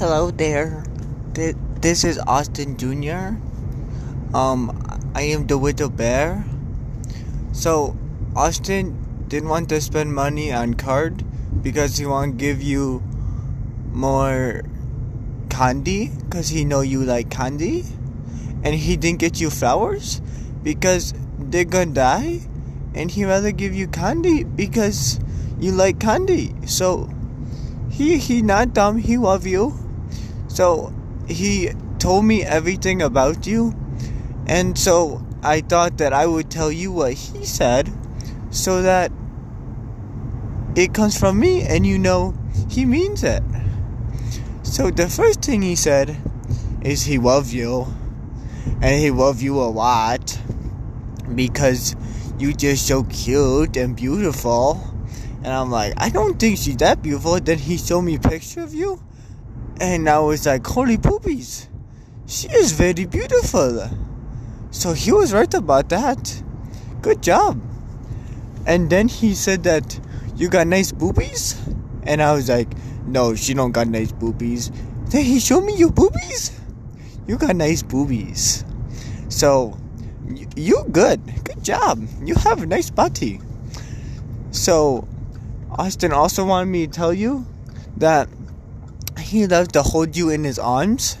Hello there. This is Auston Jr. Um, I am the Widow Bear. So, Auston didn't want to spend money on card because he want to give you more candy because he know you like candy, and he didn't get you flowers because they're gonna die, and he rather give you candy because you like candy. So he he not dumb. He love you. So he told me everything about you, and so I thought that I would tell you what he said, so that it comes from me, and you know he means it. So the first thing he said is he love you, and he love you a lot because you just so cute and beautiful. And I'm like, I don't think she's that beautiful. Then he showed me a picture of you, and I was like, holy poopies, she is very beautiful. So he was right about that. Good job. And then he said that you got nice boobies, and I was like, no, she don't got nice boobies. Then he showed me your boobies. You got nice boobies. So y- you good. Good job. You have a nice body. So Auston also wanted me to tell you that he loves to hold you in his arms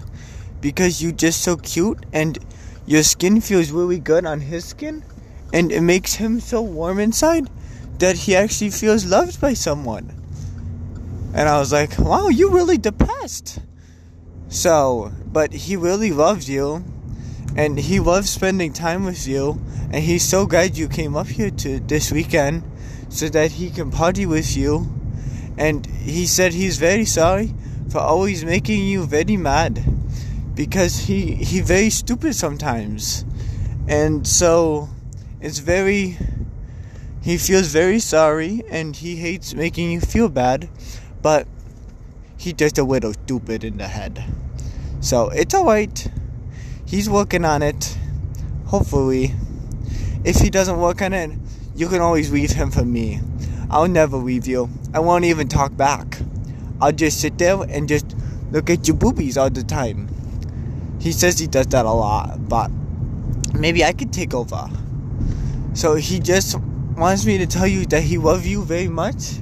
because you're just so cute and your skin feels really good on his skin and it makes him so warm inside that he actually feels loved by someone. And I was like, wow, you really depressed. So, but he really loves you and he loves spending time with you and he's so glad you came up here to this weekend so that he can party with you and he said he's very sorry for always making you very mad because he he very stupid sometimes. And so it's very he feels very sorry and he hates making you feel bad but he just a little stupid in the head. So it's alright. He's working on it. Hopefully if he doesn't work on it you can always leave him for me. I'll never leave you. I won't even talk back i'll just sit there and just look at your boobies all the time. He says he does that a lot but maybe i could take over. So he just wants me to tell you that he loves you very much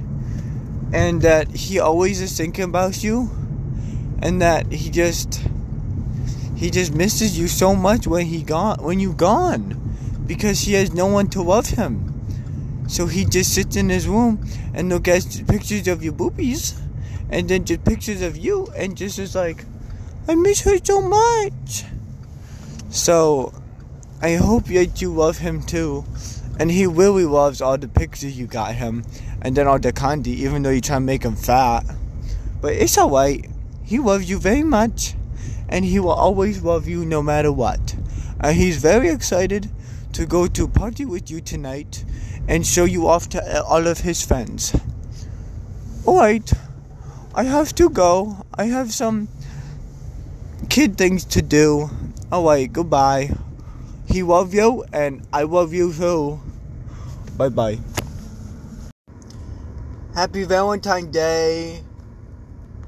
and that he always is thinking about you and that he just he just misses you so much when he gone when you gone because he has no one to love him. So he just sits in his room and look at pictures of your boobies and then just pictures of you and just is like i miss her so much. So i hope that you love him too. And he really loves all the pictures you got him and then all the candy even though you try to make him fat. But it's alright. He loves you very much. And he will always love you no matter what. And he's very excited to go to party with you tonight and show you off to all of his friends. Alright i have to go. I have some kid things to do. Oh, Alright goodbye. He love you and i love you too. Bye bye happy valentine day